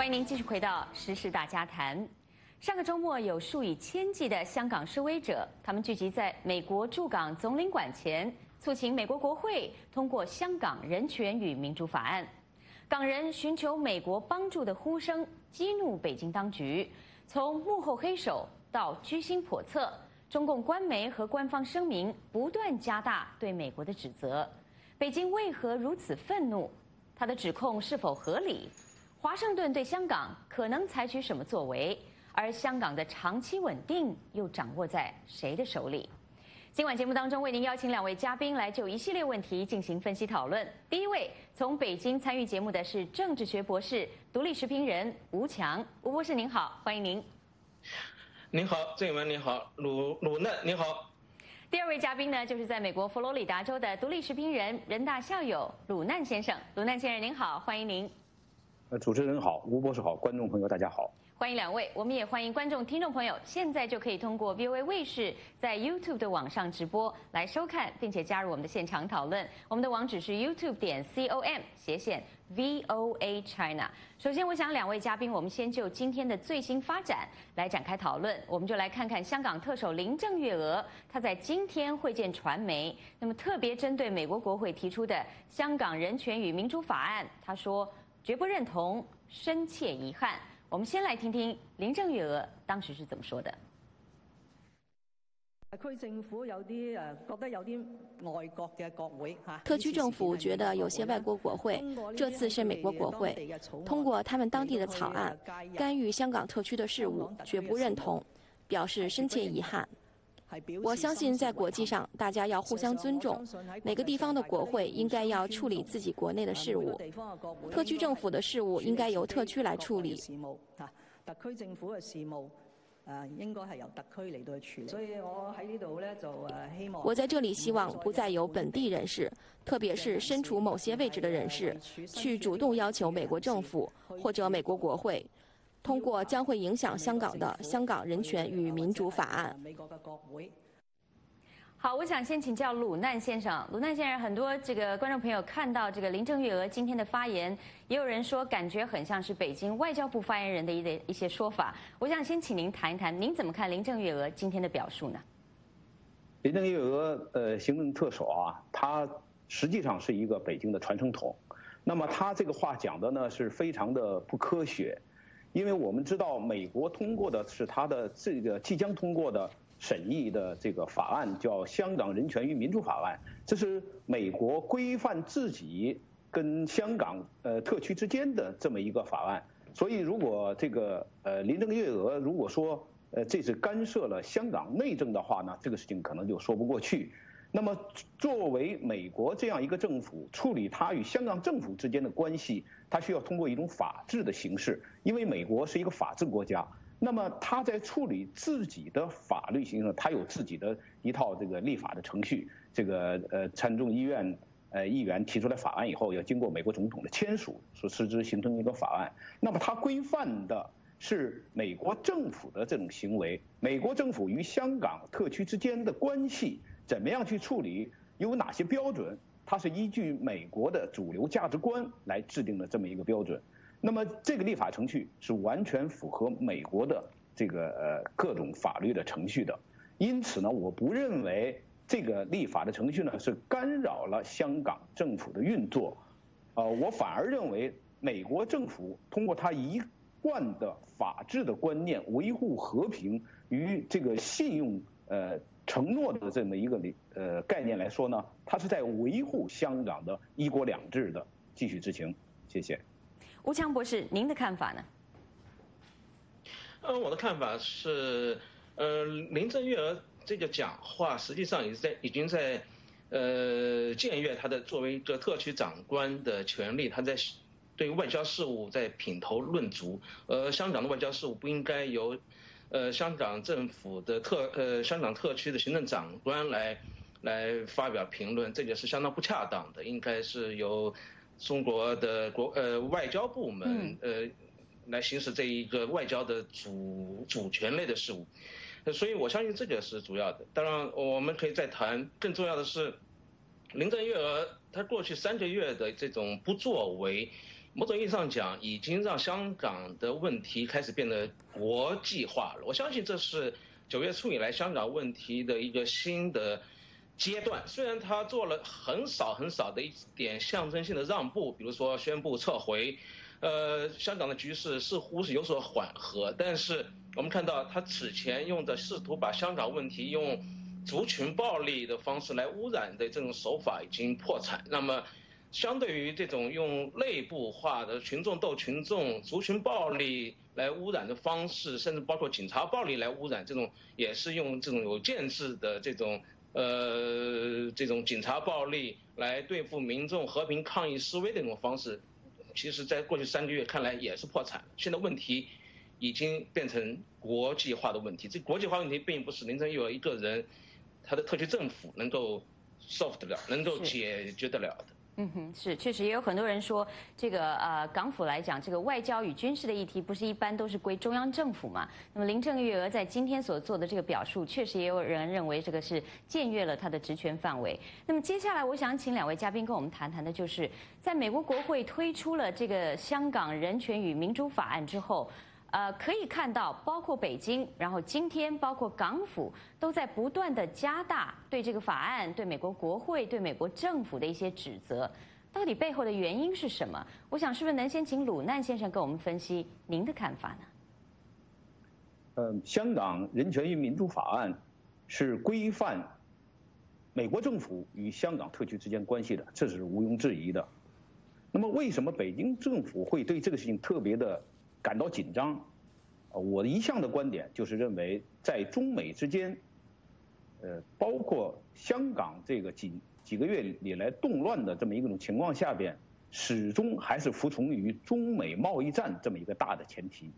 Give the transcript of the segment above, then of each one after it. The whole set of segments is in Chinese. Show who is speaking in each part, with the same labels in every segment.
Speaker 1: 欢迎您继续回到《时事大家谈》。上个周末，有数以千计的香港示威者，他们聚集在美国驻港总领馆前，促请美国国会通过《香港人权与民主法案》。港人寻求美国帮助的呼声激怒北京当局，从幕后黑手到居心叵测，中共官媒和官方声明不断加大对美国的指责。北京为何如此愤怒？他的指控是否合理？华盛顿对香港可能采取什么作为？而香港的长期稳定又掌握在谁的手里？今晚节目当中，为您邀请两位嘉宾来就一系列问题进行分析讨论。第一位从北京参与节目的是政治学博士、独立时评人吴强，吴博士您好，欢迎您。
Speaker 2: 您好，郑永文您好，鲁鲁嫩您好。
Speaker 1: 第二位嘉宾呢，就是在美国佛罗里达州的独立时评人、人大校友鲁难先生，鲁难先生您好，欢迎您。
Speaker 3: 呃，主持人好，吴博士好，观众朋友大家好，
Speaker 1: 欢迎两位。我们也欢迎观众、听众朋友，现在就可以通过 VOA 卫视在 YouTube 的网上直播来收看，并且加入我们的现场讨论。我们的网址是 YouTube 点 com 斜线 VOA China。首先，我想两位嘉宾，我们先就今天的最新发展来展开讨论。我们就来看看香港特首林郑月娥，她在今天会见传媒，那么特别针对美国国会提出的《香港人权与民主法案》，她说。绝不认同，深切遗憾。我们先来听听林郑月娥当时是怎么说的。
Speaker 4: 特区政府有啲誒覺得有啲外國嘅國會嚇。
Speaker 5: 特區政府覺得有些外國國會，這次是美國國會，通過他們當地的草案，干預香港特區的事務，絕不認同，表示深切遺憾。我相信在国际上，大家要互相尊重。每个地方的国会应该要处理自己国内的事务，特区政府的事务应该由特区来处理。
Speaker 4: 特區政府嘅事務，誒應該係由特區嚟到去處理。所以我喺呢度咧就誒希望。
Speaker 5: 我在这里希望不再由本地人士，特别是身处某些位置的人士，去主动要求美国政府或者美國國會。通过将会影响香港的《香港人权与民主法案》。
Speaker 4: 美國嘅國會。
Speaker 1: 好，我想先请教鲁难先生。鲁难先生，很多这个观众朋友看到这个林郑月娥今天的发言，也有人说感觉很像是北京外交部发言人的一的一些说法。我想先请您谈一谈，您怎么看林郑月娥今天的表述呢？
Speaker 3: 林郑月娥，呃，行政特首啊，她实际上是一个北京的传声筒。那么她这个话讲的呢，是非常的不科學。因为我们知道，美国通过的是他的这个即将通过的审议的这个法案，叫《香港人权与民主法案》，这是美国规范自己跟香港呃特区之间的这么一个法案。所以，如果这个呃林郑月娥如果说呃这是干涉了香港内政的话呢，这个事情可能就说不过去。那么，作为美国这样一个政府处理它与香港政府之间的关系，它需要通过一种法治的形式，因为美国是一个法治国家。那么，它在处理自己的法律形式，它有自己的一套这个立法的程序。这个呃参众议院呃议员提出来法案以后，要经过美国总统的签署，所實質形成一个法案。那么，它规范的是美国政府的这种行为，美国政府与香港特区之间的关系。怎么样去处理？有哪些标准？它是依据美国的主流价值观来制定的这么一个标准。那么这个立法程序是完全符合美国的这个呃各种法律的程序的。因此呢，我不认为这个立法的程序呢是干扰了香港政府的运作。呃，我反而认为美国政府通过它一贯的法治的观念，维护和平与这个信用呃。承诺的这么一个理呃概念来说呢，它是在维护香港的一国两制的继续执行。谢谢。
Speaker 1: 吴强博士，您的看法呢？
Speaker 2: 呃，我的看法是，呃，林郑月娥这个讲话实际上已在已经在呃僭越他的作为一个特区长官的权利，他在对外交事务在品头论足。呃，香港的外交事务不应该由。呃，香港政府的特呃香港特区的行政长官来来发表评论，这个是相当不恰当的，应该是由中国的国呃外交部门呃来行使这一个外交的主主权类的事务，所以我相信这个是主要的。当然，我们可以再谈，更重要的是林郑月娥她过去三个月的这种不作為。某种意义上讲，已经让香港的问题开始变得国际化了。我相信这是九月初以来香港问题的一个新的阶段。虽然他做了很少很少的一点象征性的让步，比如说宣布撤回，呃，香港的局势似乎是有所缓和，但是我们看到他此前用的试图把香港问题用族群暴力的方式来污染的这种手法已经破产。那么。相对于这种用内部化的群众斗群众、族群暴力来污染的方式，甚至包括警察暴力来污染，这种也是用这种有建制的这种呃这种警察暴力来对付民众和平抗议示威的这种方式，其实在过去三个月看来也是破产。现在问题已经变成国际化的问题，这国际化问题并不是林郑月娥一个人，他的特区政府能够 solve 得了、能够解决得了的。
Speaker 1: 嗯哼，是，确实也有很多人说，这个呃，港府来讲，这个外交与军事的议题，不是一般都是归中央政府嘛？那么林郑月娥在今天所做的这个表述，确实也有人认为这个是僭越了他的职权范围。那么接下来，我想请两位嘉宾跟我们谈谈的，就是在美国国会推出了这个香港人权与民主法案之后。呃，可以看到，包括北京，然后今天包括港府，都在不断的加大对这个法案、对美国国会、对美国政府的一些指责。到底背后的原因是什么？我想，是不是能先请鲁难先生跟我们分析您的看法呢？
Speaker 3: 呃，香港人权与民主法案是规范美国政府与香港特区之间关系的，这是毋庸置疑的。那么，为什么北京政府会对这个事情特别的？感到紧张，我一向的观点就是认为，在中美之间，呃，包括香港这个几几个月以来动乱的这么一种情况下边，始终还是服从于中美贸易战这么一个大的前提，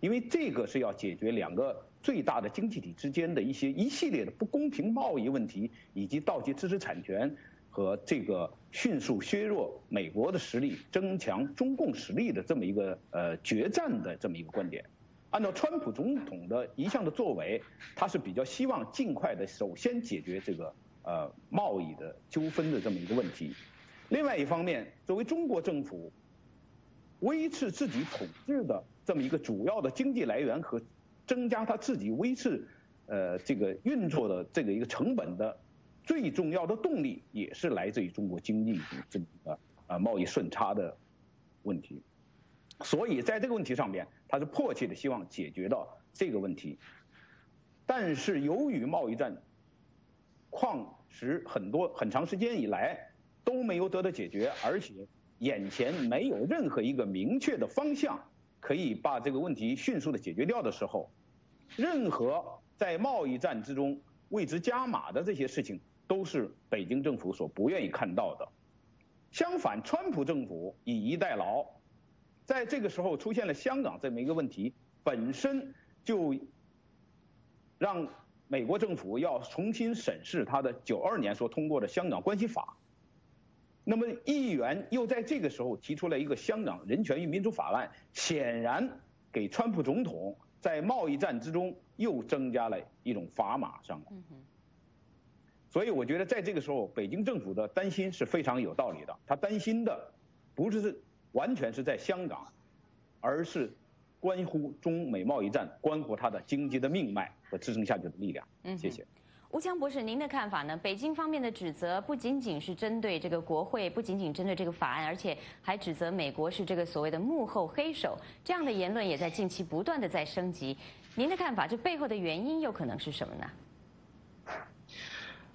Speaker 3: 因为这个是要解决两个最大的经济体之间的一些一系列的不公平贸易问题，以及盗窃知识产权。和这个迅速削弱美国的实力、增强中共实力的这么一个呃决战的这么一个观点，按照川普总统的一向的作为，他是比较希望尽快的首先解决这个呃贸易的纠纷的这么一个问题。另外一方面，作为中国政府维持自己统治的这么一个主要的经济来源和增加他自己维持呃这个运作的这个一个成本的。最重要的动力也是来自于中国经济这个啊贸易顺差的问题，所以在这个问题上面，他是迫切的希望解决到这个问题。但是由于贸易战旷时很多很长时间以来都没有得到解决，而且眼前没有任何一个明确的方向可以把这个问题迅速的解决掉的时候，任何在贸易战之中为之加码的这些事情。都是北京政府所不愿意看到的。相反，川普政府以逸待劳，在这个时候出现了香港这么一个问题，本身就让美国政府要重新审视他的九二年所通过的《香港关系法》。那么，议员又在这个时候提出了一个《香港人权与民主法案》，显然给川普总统在贸易战之中又增加了一种砝码上来。所以我觉得在这个时候，北京政府的担心是非常有道理的。他担心的不是完全是在香港，而是关乎中美贸易战，关乎它的经济的命脉和支撑下去的力量。嗯，谢谢。
Speaker 1: 吴强博士，您的看法呢？北京方面的指责不仅仅是针对这个国会，不仅仅针对这个法案，而且还指责美国是这个所谓的幕后黑手。这样的言论也在近期不断的在升级。您的看法，这背后的原因又可能是什么呢？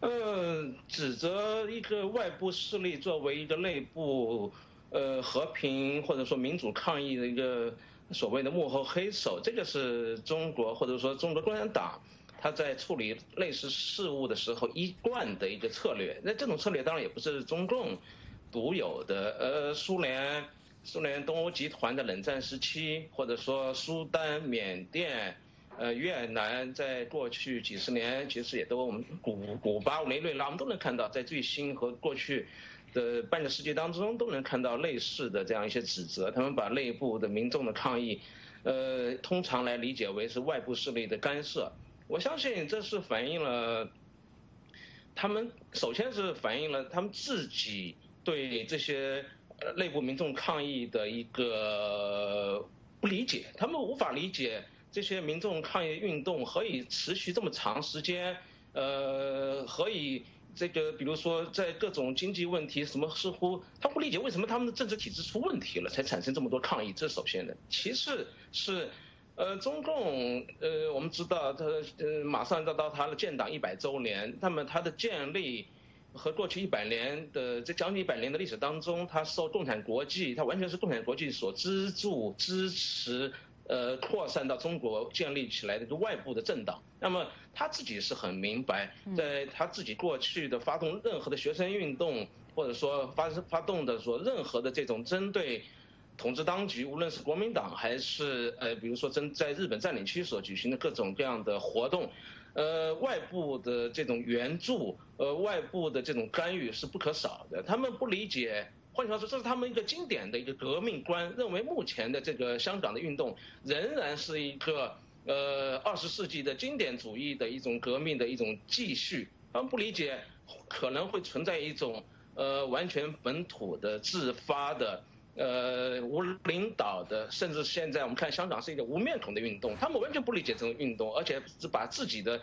Speaker 2: 呃，指责一个外部势力作为一个内部呃和平或者说民主抗议的一个所谓的幕后黑手，这个是中国或者说中国共产党他在处理类似事务的时候一贯的一个策略。那这种策略当然也不是中共独有的，呃，苏联、苏联东欧集团的冷战时期，或者说苏丹、缅甸。呃，越南在过去几十年，其实也都我们古古巴、委内瑞拉，我们都能看到，在最新和过去的半个世纪当中，都能看到类似的这样一些指责。他们把内部的民众的抗议，呃，通常来理解为是外部势力的干涉。我相信这是反映了他们首先是反映了他们自己对这些。内部民众抗议的一个不理解，他们无法理解这些民众抗议运动何以持续这么长时间，呃，何以这个比如说在各种经济问题什么似乎他不理解为什么他们的政治体制出问题了才产生这么多抗议，这首先的。其次是，呃，中共呃我们知道他呃马上要到他的建党一百周年，那么他的建立。和过去一百年的这将近一百年的历史当中，它受共产国际，它完全是共产国际所资助、支持，呃，扩散到中国建立起来的一个外部的政党。那么他自己是很明白，在他自己过去的发动任何的学生运动，或者说发发动的说任何的这种针对统治当局，无论是国民党还是呃，比如说针在日本占领区所举行的各种各样的活动。呃，外部的这种援助，呃，外部的这种干预是不可少的。他们不理解，换句话说，这是他们一个经典的一个革命观，认为目前的这个香港的运动仍然是一个呃二十世纪的经典主义的一种革命的一种继续。他们不理解，可能会存在一种呃完全本土的自发的。呃，无领导的，甚至现在我们看香港是一个无面孔的运动，他们完全不理解这种运动，而且是把自己的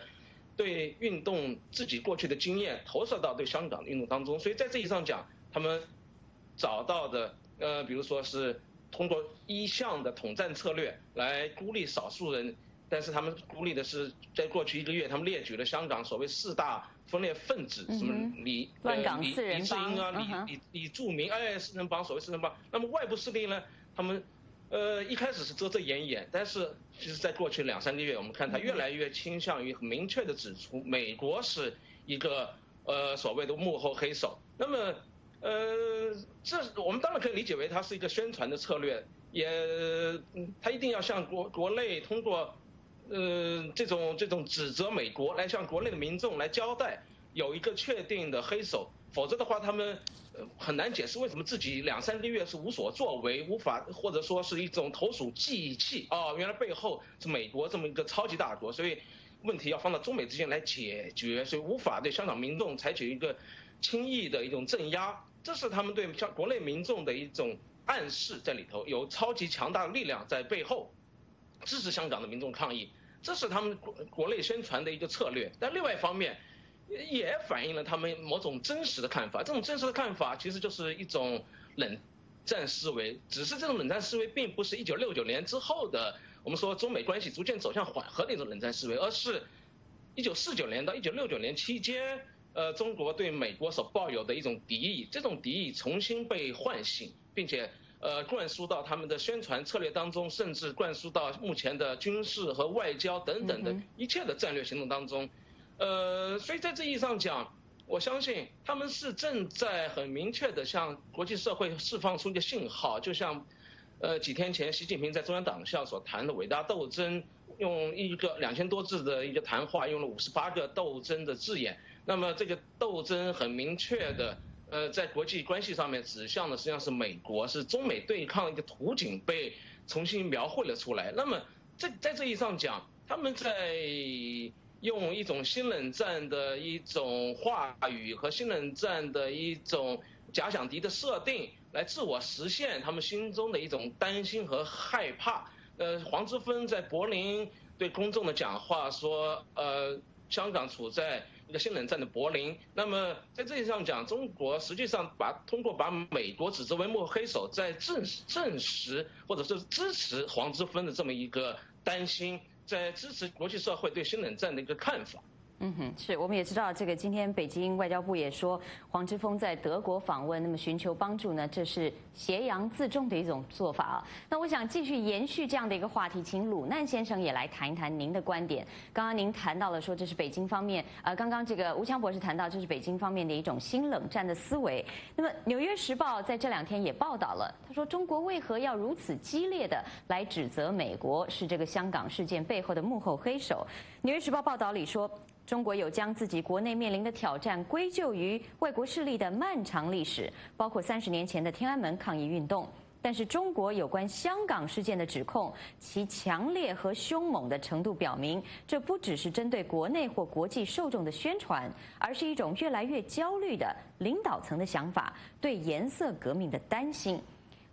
Speaker 2: 对运动自己过去的经验投射到对香港的运动当中，所以在这一上讲，他们找到的呃，比如说是通过一项的统战策略来孤立少数人。但是他们孤立的是，在过去一个月，他们列举了香港所谓四大分裂分子，什么李
Speaker 1: 李李
Speaker 2: 志英啊，李李李柱明，哎，四人帮，所谓四人帮。那么外部势力呢，他们呃一开始是遮遮掩掩，但是其实在过去两三个月，我们看他越来越倾向于很明确的指出，美国是一个呃所谓的幕后黑手。那么呃，这我们当然可以理解为它是一个宣传的策略，也它一定要向国国内通过。呃，这种这种指责美国来向国内的民众来交代，有一个确定的黑手，否则的话他们很难解释为什么自己两三个月是无所作为，无法或者说是一种投鼠忌器哦，原来背后是美国这么一个超级大国，所以问题要放到中美之间来解决，所以无法对香港民众采取一个轻易的一种镇压，这是他们对像国内民众的一种暗示在里头，有超级强大的力量在背后支持香港的民众抗议。这是他们国国内宣传的一个策略，但另外一方面，也反映了他们某种真实的看法。这种真实的看法其实就是一种冷战思维，只是这种冷战思维并不是一九六九年之后的我们说中美关系逐渐走向缓和的一种冷战思维，而是一九四九年到一九六九年期间，呃，中国对美国所抱有的一种敌意，这种敌意重新被唤醒，并且。呃，灌输到他们的宣传策略当中，甚至灌输到目前的军事和外交等等的一切的战略行动当中。呃，所以在这意义上讲，我相信他们是正在很明确的向国际社会释放出一个信号，就像，呃，几天前习近平在中央党校所谈的伟大斗争，用一个两千多字的一个谈话，用了五十八个斗争的字眼。那么这个斗争很明确的。呃，在国际关系上面指向的实际上是美国，是中美对抗一个图景被重新描绘了出来。那么，在在这意义上讲，他们在用一种新冷战的一种话语和新冷战的一种假想敌的设定，来自我实现他们心中的一种担心和害怕。呃，黄之锋在柏林对公众的讲话说，呃，香港处在。一个新冷战的柏林，那么在这一上讲，中国实际上把通过把美国指责为幕后黑手，在证证实或者是支持黄之锋的这么一个担心，在支持国际社会对新冷战的一个看法。
Speaker 1: 嗯哼，是我们也知道，这个今天北京外交部也说，黄之锋在德国访问，那么寻求帮助呢，这是挟洋自重的一种做法啊。那我想继续延续这样的一个话题，请鲁难先生也来谈一谈您的观点。刚刚您谈到了说，这是北京方面，呃，刚刚这个吴强博士谈到，这是北京方面的一种新冷战的思维。那么《纽约时报》在这两天也报道了，他说中国为何要如此激烈的来指责美国是这个香港事件背后的幕后黑手？《纽约时报》报道里说。中国有将自己国内面临的挑战归咎于外国势力的漫长历史，包括三十年前的天安门抗议运动。但是中国有关香港事件的指控，其强烈和凶猛的程度表明，这不只是针对国内或国际受众的宣传，而是一种越来越焦虑的领导层的想法，对颜色革命的担心。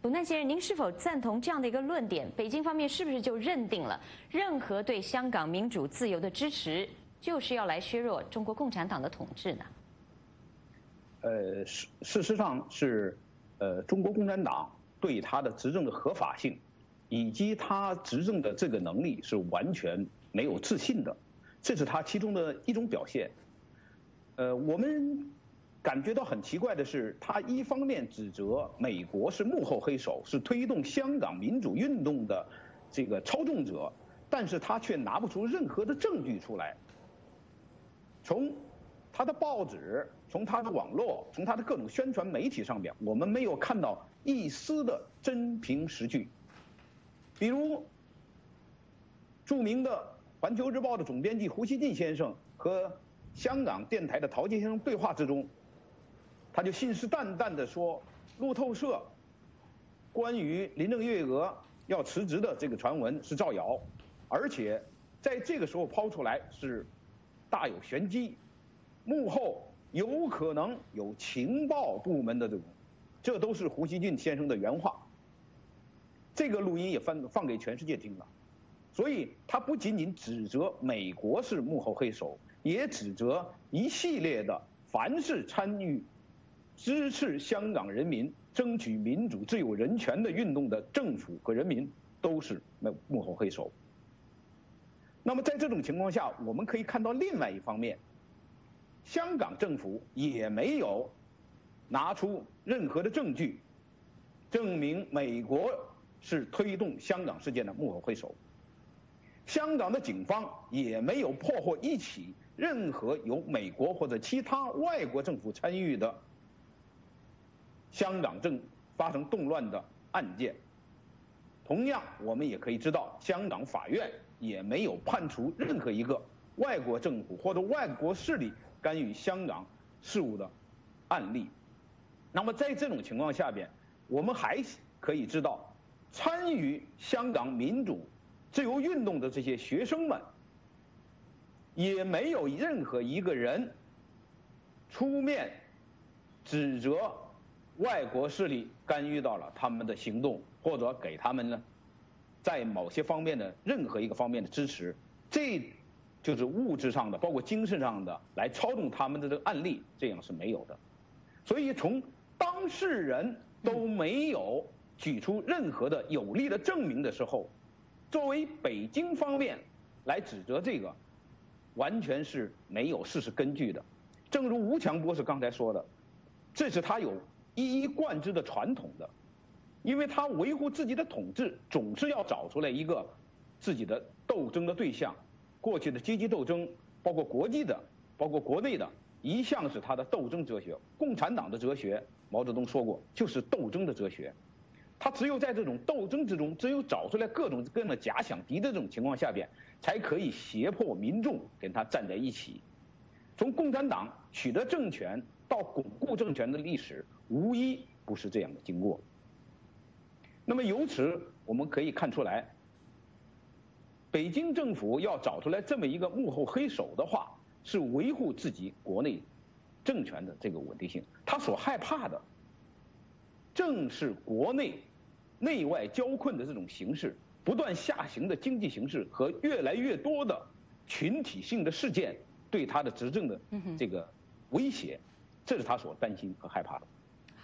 Speaker 1: 鲁南先生，您是否赞同这样的一个论点？北京方面是不是就认定了，任何对香港民主自由的支持，就是要来削弱中国共产党的统治呢？
Speaker 3: 呃，事事实上是，呃，中国共产党。对他的执政的合法性，以及他执政的这个能力是完全没有自信的，这是他其中的一种表现。呃，我们感觉到很奇怪的是，他一方面指责美国是幕后黑手，是推动香港民主运动的这个操纵者，但是他却拿不出任何的证据出来。从他的报纸、从他的网络、从他的各种宣传媒体上边，我们没有看到。一丝的真凭实据，比如著名的《环球日报》的总编辑胡锡进先生和香港电台的陶杰先生对话之中，他就信誓旦旦的说，路透社关于林郑月娥要辞职的这个传闻是造谣，而且在这个时候抛出来是大有玄机，幕后有可能有情报部门的这种。这都是胡锡进先生的原话。这个录音也放放给全世界听了，所以他不仅仅指责美国是幕后黑手，也指责一系列的凡是参与支持香港人民争取民主、自由、人权的运动的政府和人民都是幕幕后黑手。那么在这种情况下，我们可以看到另外一方面，香港政府也没有。拿出任何的证据，证明美国是推动香港事件的幕后黑手。香港的警方也没有破获一起任何由美国或者其他外国政府参与的香港政发生动乱的案件。同样，我们也可以知道，香港法院也没有判处任何一个外国政府或者外国势力干预香港事务的案例。那么在这种情况下边，我们还可以知道，参与香港民主自由运动的这些学生们，也没有任何一个人出面指责外国势力干预到了他们的行动，或者给他们呢在某些方面的任何一个方面的支持，这就是物质上的，包括精神上的来操纵他们的这个案例，这样是没有的。所以从当事人都没有举出任何的有力的证明的时候，作为北京方面来指责这个，完全是没有事实根据的。正如吴强博士刚才说的，这是他有一以贯之的传统的，因为他维护自己的统治，总是要找出来一个自己的斗争的对象。过去的阶级斗争，包括国际的，包括国内的，一向是他的斗争哲学。共产党的哲学。毛泽东说过，就是斗争的哲学。他只有在这种斗争之中，只有找出来各种各样的假想敌的这种情况下边，才可以胁迫民众跟他站在一起。从共产党取得政权到巩固政权的历史，无一不是这样的经过。那么由此我们可以看出来，北京政府要找出来这么一个幕后黑手的话，是维护自己国内。政权的这个稳定性，他所害怕的，正是国内内外交困的这种形势，不断下行的经济形势和越来越多的群体性的事件对他的执政的这个威胁，这是他所担心和害怕的。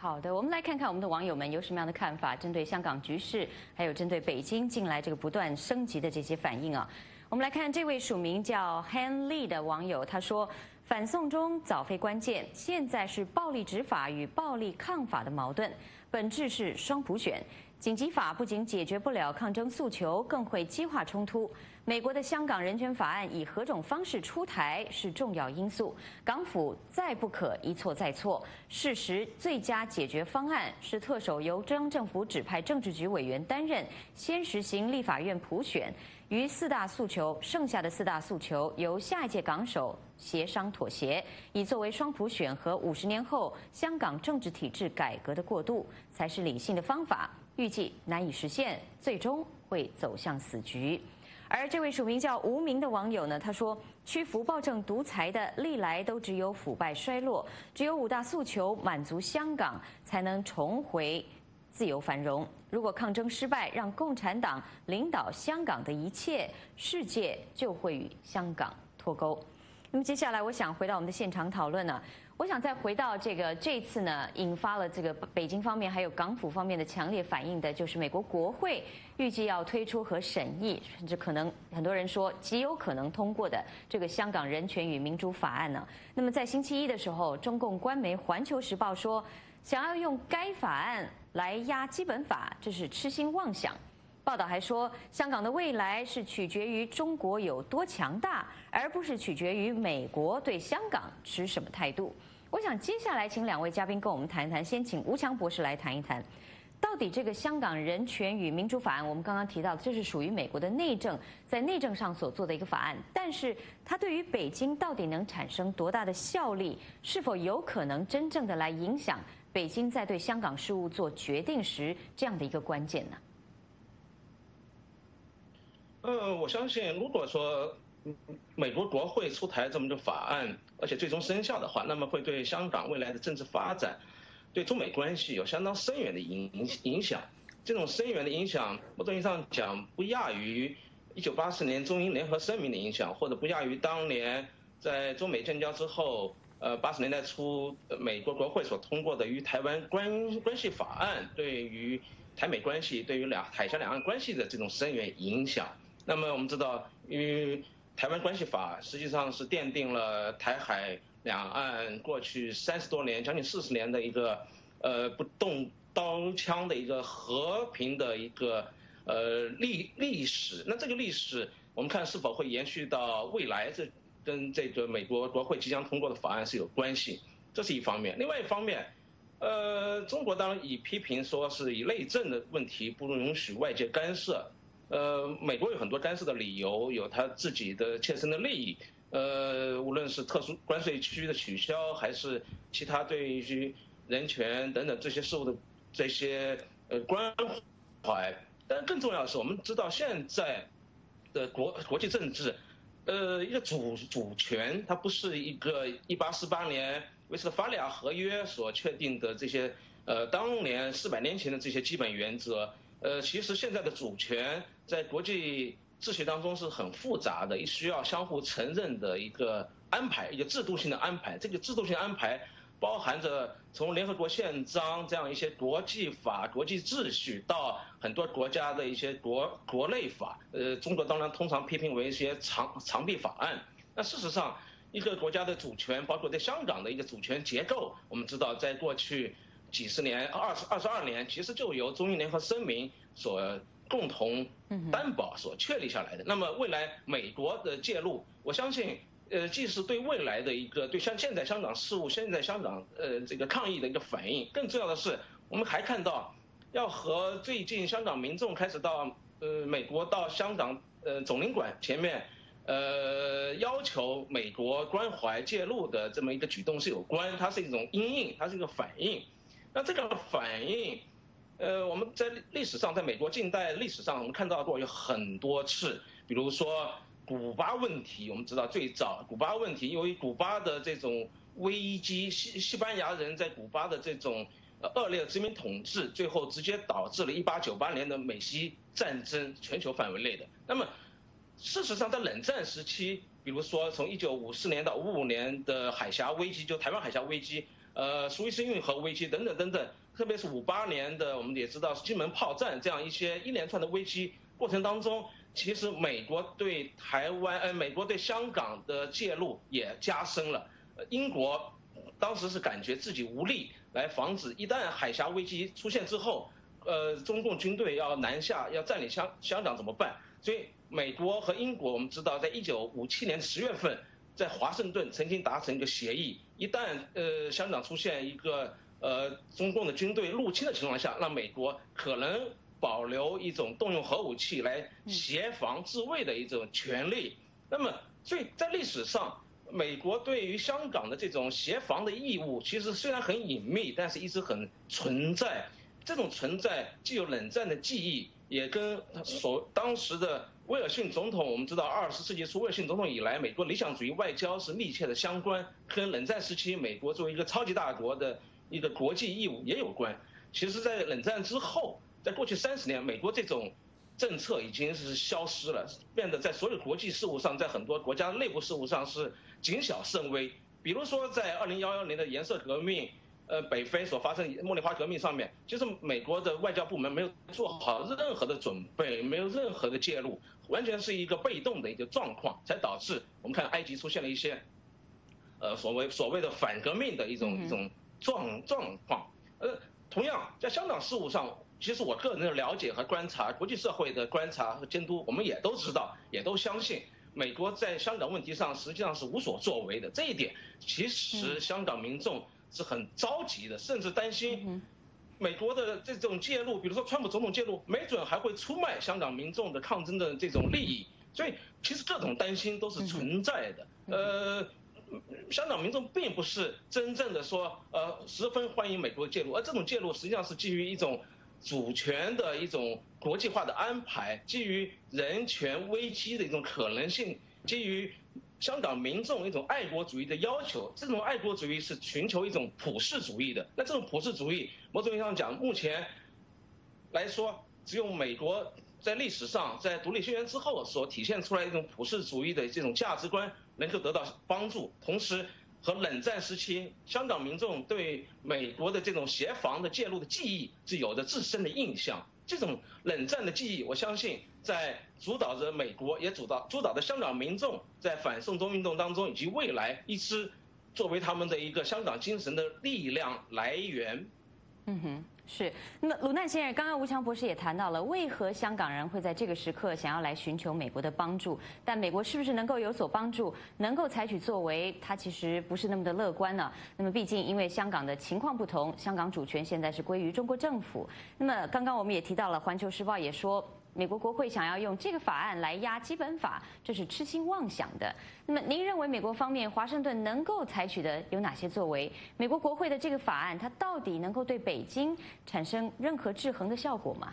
Speaker 1: 好的，我们来看看我们的网友们有什么样的看法，针对香港局势，还有针对北京近来这个不断升级的这些反应啊。我们来看这位署名叫 Han Lee 的网友，他说。反送中早非关键，现在是暴力执法与暴力抗法的矛盾，本质是双普选。紧急法不仅解决不了抗争诉求，更会激化冲突。美国的香港人权法案以何种方式出台是重要因素。港府再不可一错再错。事实最佳解决方案是特首由中央政府指派政治局委员担任，先实行立法院普选。于四大诉求，剩下的四大诉求由下一届港首协商妥协，以作为双普选和五十年后香港政治体制改革的过渡，才是理性的方法。预计难以实现，最终会走向死局。而这位署名叫无名的网友呢，他说：“屈服暴政独裁的历来都只有腐败衰落，只有五大诉求满足香港，才能重回自由繁荣。如果抗争失败，让共产党领导香港的一切，世界就会与香港脱钩。”那么接下来，我想回到我们的现场讨论呢。我想再回到这个这次呢，引发了这个北京方面还有港府方面的强烈反应的，就是美国国会预计要推出和审议，甚至可能很多人说极有可能通过的这个香港人权与民主法案呢。那么在星期一的时候，中共官媒《环球时报》说，想要用该法案来压基本法，这是痴心妄想。报道还说，香港的未来是取决于中国有多强大，而不是取决于美国对香港持什么态度。我想接下来请两位嘉宾跟我们谈一谈，先请吴强博士来谈一谈，到底这个香港人权与民主法案，我们刚刚提到这是属于美国的内政，在内政上所做的一个法案，但是它对于北京到底能产生多大的效力，是否有可能真正的来影响北京在对香港事务做决定时这样的一个关键呢？
Speaker 2: 呃，我相信，如果说美国国会出台这么个法案，而且最终生效的话，那么会对香港未来的政治发展，对中美关系有相当深远的影影影响。这种深远的影响，某种意义上讲，不亚于一九八四年中英联合声明的影响，或者不亚于当年在中美建交之后，呃，八十年代初美国国会所通过的与台湾关关系法案，对于台美关系，对于两海峡两岸关系的这种深远影响。那么我们知道，因为台湾关系法实际上是奠定了台海两岸过去三十多年、将近四十年的一个呃不动刀枪的一个和平的一个呃历历史。那这个历史，我们看是否会延续到未来？这跟这个美国国会即将通过的法案是有关系。这是一方面。另外一方面，呃，中国当然以批评说是以内政的问题不允许外界干涉。呃，美国有很多干涉的理由，有他自己的切身的利益。呃，无论是特殊关税区的取消，还是其他对于人权等等这些事物的这些呃关怀。但更重要的是，我们知道现在的国国际政治，呃，一个主主权，它不是一个一八四八年维斯特法利亚合约所确定的这些呃当年四百年前的这些基本原则。呃，其实现在的主权在国际秩序当中是很复杂的，需要相互承认的一个安排，一个制度性的安排。这个制度性安排包含着从联合国宪章这样一些国际法、国际秩序，到很多国家的一些国国内法。呃，中国当然通常批评为一些长长臂法案。那事实上，一个国家的主权，包括在香港的一个主权结构，我们知道在过去。几十年，二十二十二年，其实就由中英联合声明所共同担保所确立下来的。那么未来美国的介入，我相信，呃，既是对未来的一个对像现在香港事务、现在香港呃这个抗议的一个反应，更重要的是，我们还看到要和最近香港民众开始到呃美国到香港呃总领馆前面，呃要求美国关怀介入的这么一个举动是有关，它是一种因应，它是一个反应。那这个反应，呃，我们在历史上，在美国近代历史上，我们看到过有很多次，比如说古巴问题，我们知道最早古巴问题，由于古巴的这种危机，西西班牙人在古巴的这种恶劣殖民统治，最后直接导致了1898年的美西战争，全球范围内的。那么，事实上，在冷战时期，比如说从1954年到55年的海峡危机，就台湾海峡危机。呃，苏伊士运河危机等等等等，特别是五八年的，我们也知道是金门炮战这样一些一连串的危机过程当中，其实美国对台湾，呃，美国对香港的介入也加深了。英国当时是感觉自己无力来防止，一旦海峡危机出现之后，呃，中共军队要南下要占领香香港怎么办？所以美国和英国，我们知道，在一九五七年十月份。在华盛顿曾经达成一个协议，一旦呃香港出现一个呃中共的军队入侵的情况下，那美国可能保留一种动用核武器来协防自卫的一种权利。那么，所以在历史上，美国对于香港的这种协防的义务，其实虽然很隐秘，但是一直很存在。这种存在既有冷战的记忆，也跟所当时的威尔逊总统，我们知道二十世纪初威尔逊总统以来，美国理想主义外交是密切的相关，跟冷战时期美国作为一个超级大国的一个国际义务也有关。其实，在冷战之后，在过去三十年，美国这种政策已经是消失了，变得在所有国际事务上，在很多国家内部事务上是谨小慎微。比如说，在二零幺幺年的颜色革命。呃，北非所发生茉莉花革命上面，其实美国的外交部门没有做好任何的准备，没有任何的介入，完全是一个被动的一个状况，才导致我们看埃及出现了一些，呃，所谓所谓的反革命的一种一种状状况。呃，同样在香港事务上，其实我个人的了解和观察，国际社会的观察和监督，我们也都知道，也都相信，美国在香港问题上实际上是无所作为的。这一点，其实香港民众。是很着急的，甚至担心美国的这种介入，比如说川普总统介入，没准还会出卖香港民众的抗争的这种利益。所以，其实这种担心都是存在的。呃，香港民众并不是真正的说，呃，十分欢迎美国介入，而这种介入实际上是基于一种主权的一种国际化的安排，基于人权危机的一种可能性，基于。香港民众一种爱国主义的要求，这种爱国主义是寻求一种普世主义的。那这种普世主义，某种意义上讲，目前来说，只有美国在历史上在独立宣言之后所体现出来一种普世主义的这种价值观能够得到帮助。同时，和冷战时期香港民众对美国的这种协防的介入的记忆是有着自身的印象。这种冷战的记忆，我相信在主导着美国，也主导主导着香港民众在反送中运动当中，以及未来一支作为他们的一个香港精神的力量来源。
Speaker 1: 嗯哼。是，那么鲁难先生，刚刚吴强博士也谈到了，为何香港人会在这个时刻想要来寻求美国的帮助？但美国是不是能够有所帮助，能够采取作为？他其实不是那么的乐观呢。那么毕竟因为香港的情况不同，香港主权现在是归于中国政府。那么刚刚我们也提到了，《环球时报》也说。美国国会想要用这个法案来压基本法，这是痴心妄想的。那么，您认为美国方面华盛顿能够采取的有哪些作为？美国国会的这个法案，它到底能够对北京产生任何制衡的效果吗？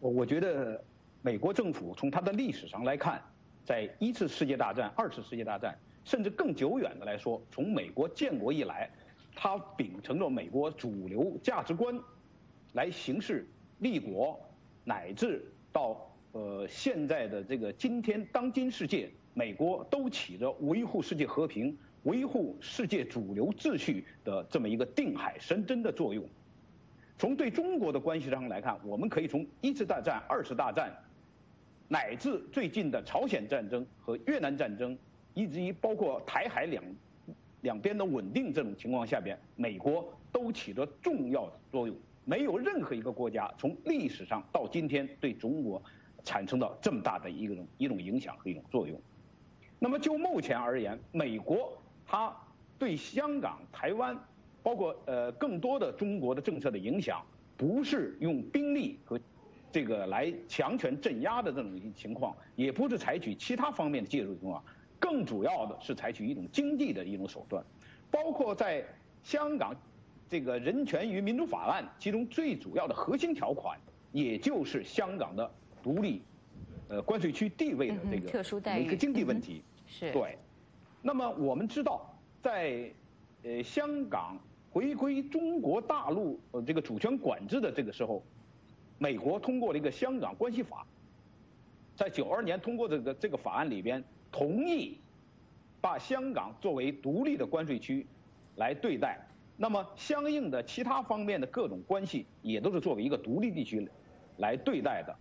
Speaker 3: 我我觉得，美国政府从它的历史上来看，在一次世界大战、二次世界大战，甚至更久远的来说，从美国建国以来，它秉承着美国主流价值观来行事立国。乃至到呃现在的这个今天当今世界，美国都起着维护世界和平、维护世界主流秩序的这么一个定海神针的作用。从对中国的关系上来看，我们可以从一次大战、二次大战，乃至最近的朝鲜战争和越南战争，以至于包括台海两两边的稳定这种情况下边，美国都起着重要的作用。没有任何一个国家从历史上到今天对中国产生了这么大的一种一种影响和一种作用。那么就目前而言，美国它对香港、台湾，包括呃更多的中国的政策的影响，不是用兵力和这个来强权镇压的这种情况，也不是采取其他方面的介入情况，更主要的是采取一种经济的一种手段，包括在香港。这个人权与民主法案，其中最主要的核心条款，也就是香港的独立，呃，关税区地位的这个
Speaker 1: 特殊待遇
Speaker 3: 一个经济问题。
Speaker 1: 是。
Speaker 3: 对。那么我们知道，在呃香港回归中国大陆呃这个主权管制的这个时候，美国通过了一个《香港关系法》，在九二年通过这个这个法案里边，同意把香港作为独立的关税区来对待。那么，相应的其他方面的各种关系也都是作为一个独立地区来对待的。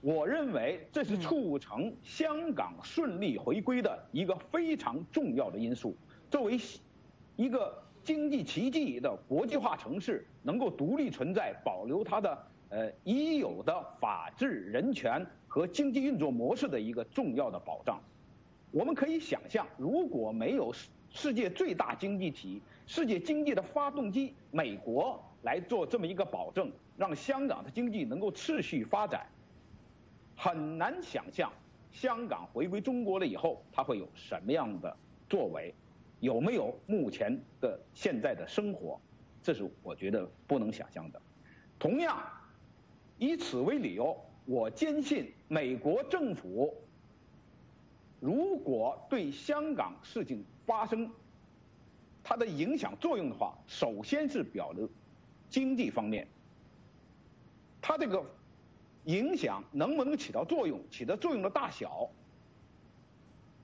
Speaker 3: 我认为这是促成香港顺利回归的一个非常重要的因素。作为一个经济奇迹的国际化城市，能够独立存在，保留它的呃已有的法治、人权和经济运作模式的一个重要的保障。我们可以想象，如果没有世界最大经济体。世界经济的发动机，美国来做这么一个保证，让香港的经济能够持续发展。很难想象，香港回归中国了以后，它会有什么样的作为，有没有目前的现在的生活，这是我觉得不能想象的。同样，以此为理由，我坚信美国政府如果对香港事情发生它的影响作用的话，首先是表的经济方面，它这个影响能不能起到作用，起到作用的大小，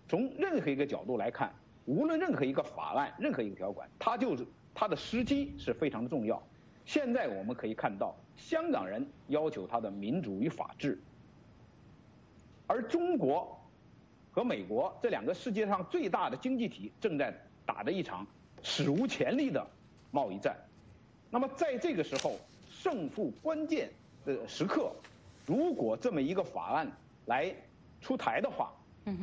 Speaker 3: 从任何一个角度来看，无论任何一个法案、任何一个条款，它就是它的时机是非常的重要。现在我们可以看到，香港人要求他的民主与法治，而中国和美国这两个世界上最大的经济体正在打着一场史无前例的贸易战。那么在这个时候，胜负关键的时刻，如果这么一个法案来出台的话，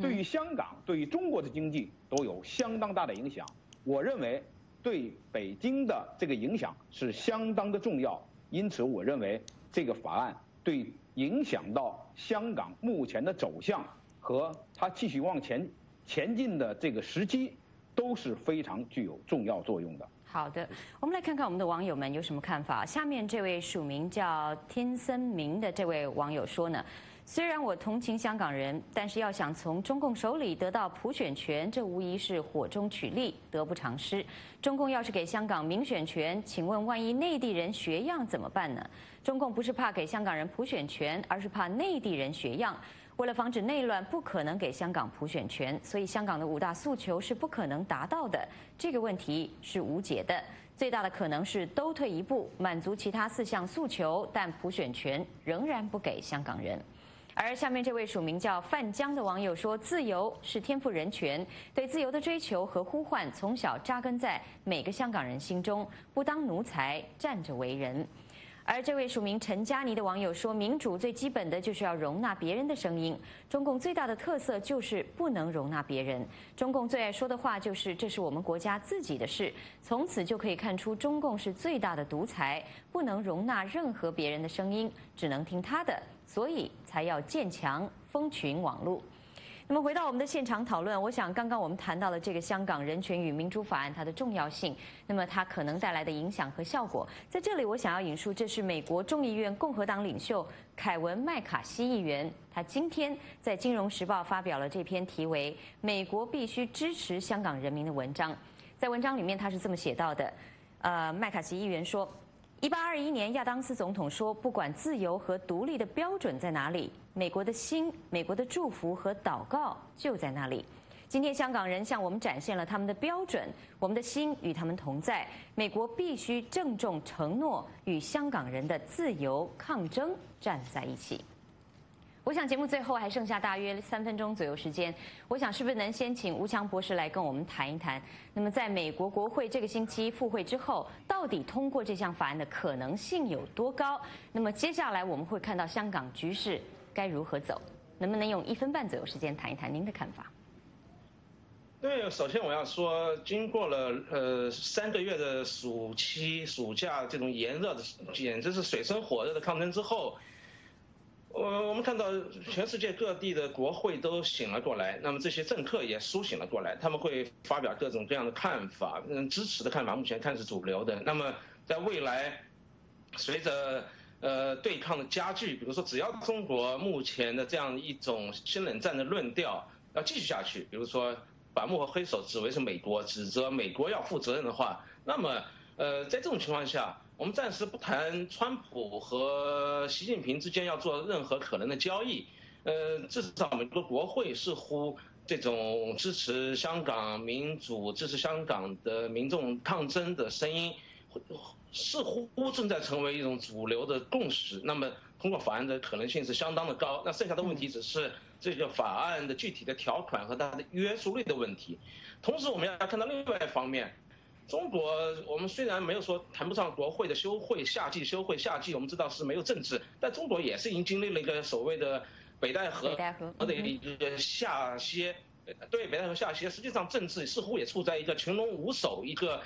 Speaker 3: 对于香港、对于中国的经济都有相当大的影响。我认为。对北京的这个影响是相当的重要，因此我认为这个法案对影响到香港目前的走向和它继续往前前进的这个时机都是非常具有重要作用的。
Speaker 1: 好的，我们来看看我们的网友们有什么看法。下面这位署名叫天森明的这位网友说呢。虽然我同情香港人，但是要想从中共手里得到普选权，这无疑是火中取栗，得不偿失。中共要是给香港民选权，请问万一内地人学样怎么办呢？中共不是怕给香港人普选权，而是怕内地人学样。为了防止内乱，不可能给香港普选权，所以香港的五大诉求是不可能达到的。这个问题是无解的。最大的可能是都退一步，满足其他四项诉求，但普选权仍然不给香港人。而下面这位署名叫范江的网友说：“自由是天赋人权，对自由的追求和呼唤从小扎根在每个香港人心中，不当奴才，站着为人。”而这位署名陈佳妮的网友说：“民主最基本的就是要容纳别人的声音，中共最大的特色就是不能容纳别人。中共最爱说的话就是这是我们国家自己的事，从此就可以看出中共是最大的独裁，不能容纳任何别人的声音，只能听他的。”所以才要建强封群网络。那么回到我们的现场讨论，我想刚刚我们谈到了这个香港人权与民主法案它的重要性，那么它可能带来的影响和效果，在这里我想要引述，这是美国众议院共和党领袖凯文麦卡锡议员，他今天在《金融时报》发表了这篇题为《美国必须支持香港人民》的文章，在文章里面他是这么写到的，呃，麦卡锡议员说。一八二一年，亚当斯总统说：“不管自由和独立的标准在哪里，美国的心、美国的祝福和祷告就在那里。”今天，香港人向我们展现了他们的标准，我们的心与他们同在。美国必须郑重承诺，与香港人的自由抗争站在一起。我想节目最后还剩下大约三分钟左右时间，我想是不是能先请吴强博士来跟我们谈一谈？那么在美国国会这个星期复会之后，到底通过这项法案的可能性有多高？那么接下来我们会看到香港局势该如何走？能不能用一分半左右时间谈一谈您的看法？
Speaker 2: 对，首先我要说，经过了呃三个月的暑期暑假这种炎热的，简直是水深火热的抗争之后。我我们看到全世界各地的国会都醒了过来，那么这些政客也苏醒了过来，他们会发表各种各样的看法，嗯，支持的看法目前看是主流的。那么在未来，随着呃对抗的加剧，比如说只要中国目前的这样一种新冷战的论调要继续下去，比如说把幕后黑手指为是美国，指责美国要负责任的话，那么呃在这种情况下。我们暂时不谈川普和习近平之间要做任何可能的交易，呃，至少美国国会似乎这种支持香港民主、支持香港的民众抗争的声音，似乎正在成为一种主流的共识。那么通过法案的可能性是相当的高。那剩下的问题只是这个法案的具体的条款和它的约束力的问题。同时，我们要看到另外一方面。中国，我们虽然没有说谈不上国会的休会，夏季休会，夏季我们知道是没有政治，但中国也是已经经历了一个所谓的北戴河的一个下歇，对北戴河下歇，实际上政治似乎也处在一个群龙无首、一个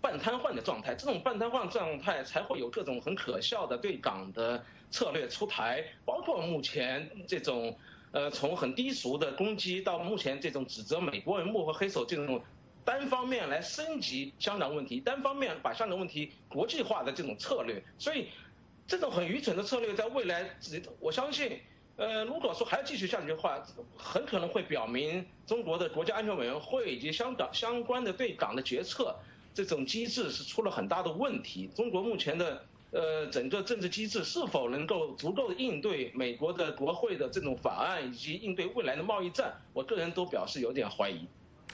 Speaker 2: 半瘫痪的状态。这种半瘫痪状态才会有各种很可笑的对港的策略出台，包括目前这种，呃，从很低俗的攻击到目前这种指责美国人幕后黑手这种。单方面来升级香港问题，单方面把香港问题国际化的这种策略，所以这种很愚蠢的策略，在未来，我相信，呃，如果说还要继续下去的话，很可能会表明中国的国家安全委员会以及香港相关的对港的决策这种机制是出了很大的问题。中国目前的呃整个政治机制是否能够足够应对美国的国会的这种法案以及应对未来的贸易战，我个人都表示有点怀疑。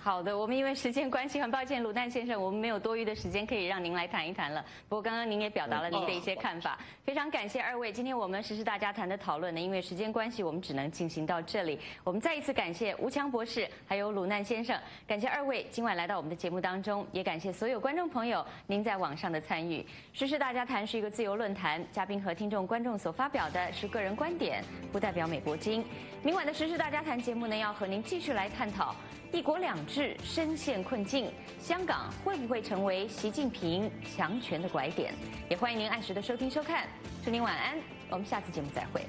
Speaker 1: 好的，我们因为时间关系，很抱歉，鲁旦先生，我们没有多余的时间可以让您来谈一谈了。不过刚刚您也表达了您的一些看法，非常感谢二位。今天我们时事大家谈的讨论呢，因为时间关系，我们只能进行到这里。我们再一次感谢吴强博士，还有鲁旦先生，感谢二位今晚来到我们的节目当中，也感谢所有观众朋友您在网上的参与。时事大家谈是一个自由论坛，嘉宾和听众观众所发表的是个人观点，不代表美国经。明晚的时事大家谈节目呢，要和您继续来探讨。一国两制深陷困境，香港会不会成为习近平强权的拐点？也欢迎您按时的收听收看，祝您晚安，我们下次节目再会。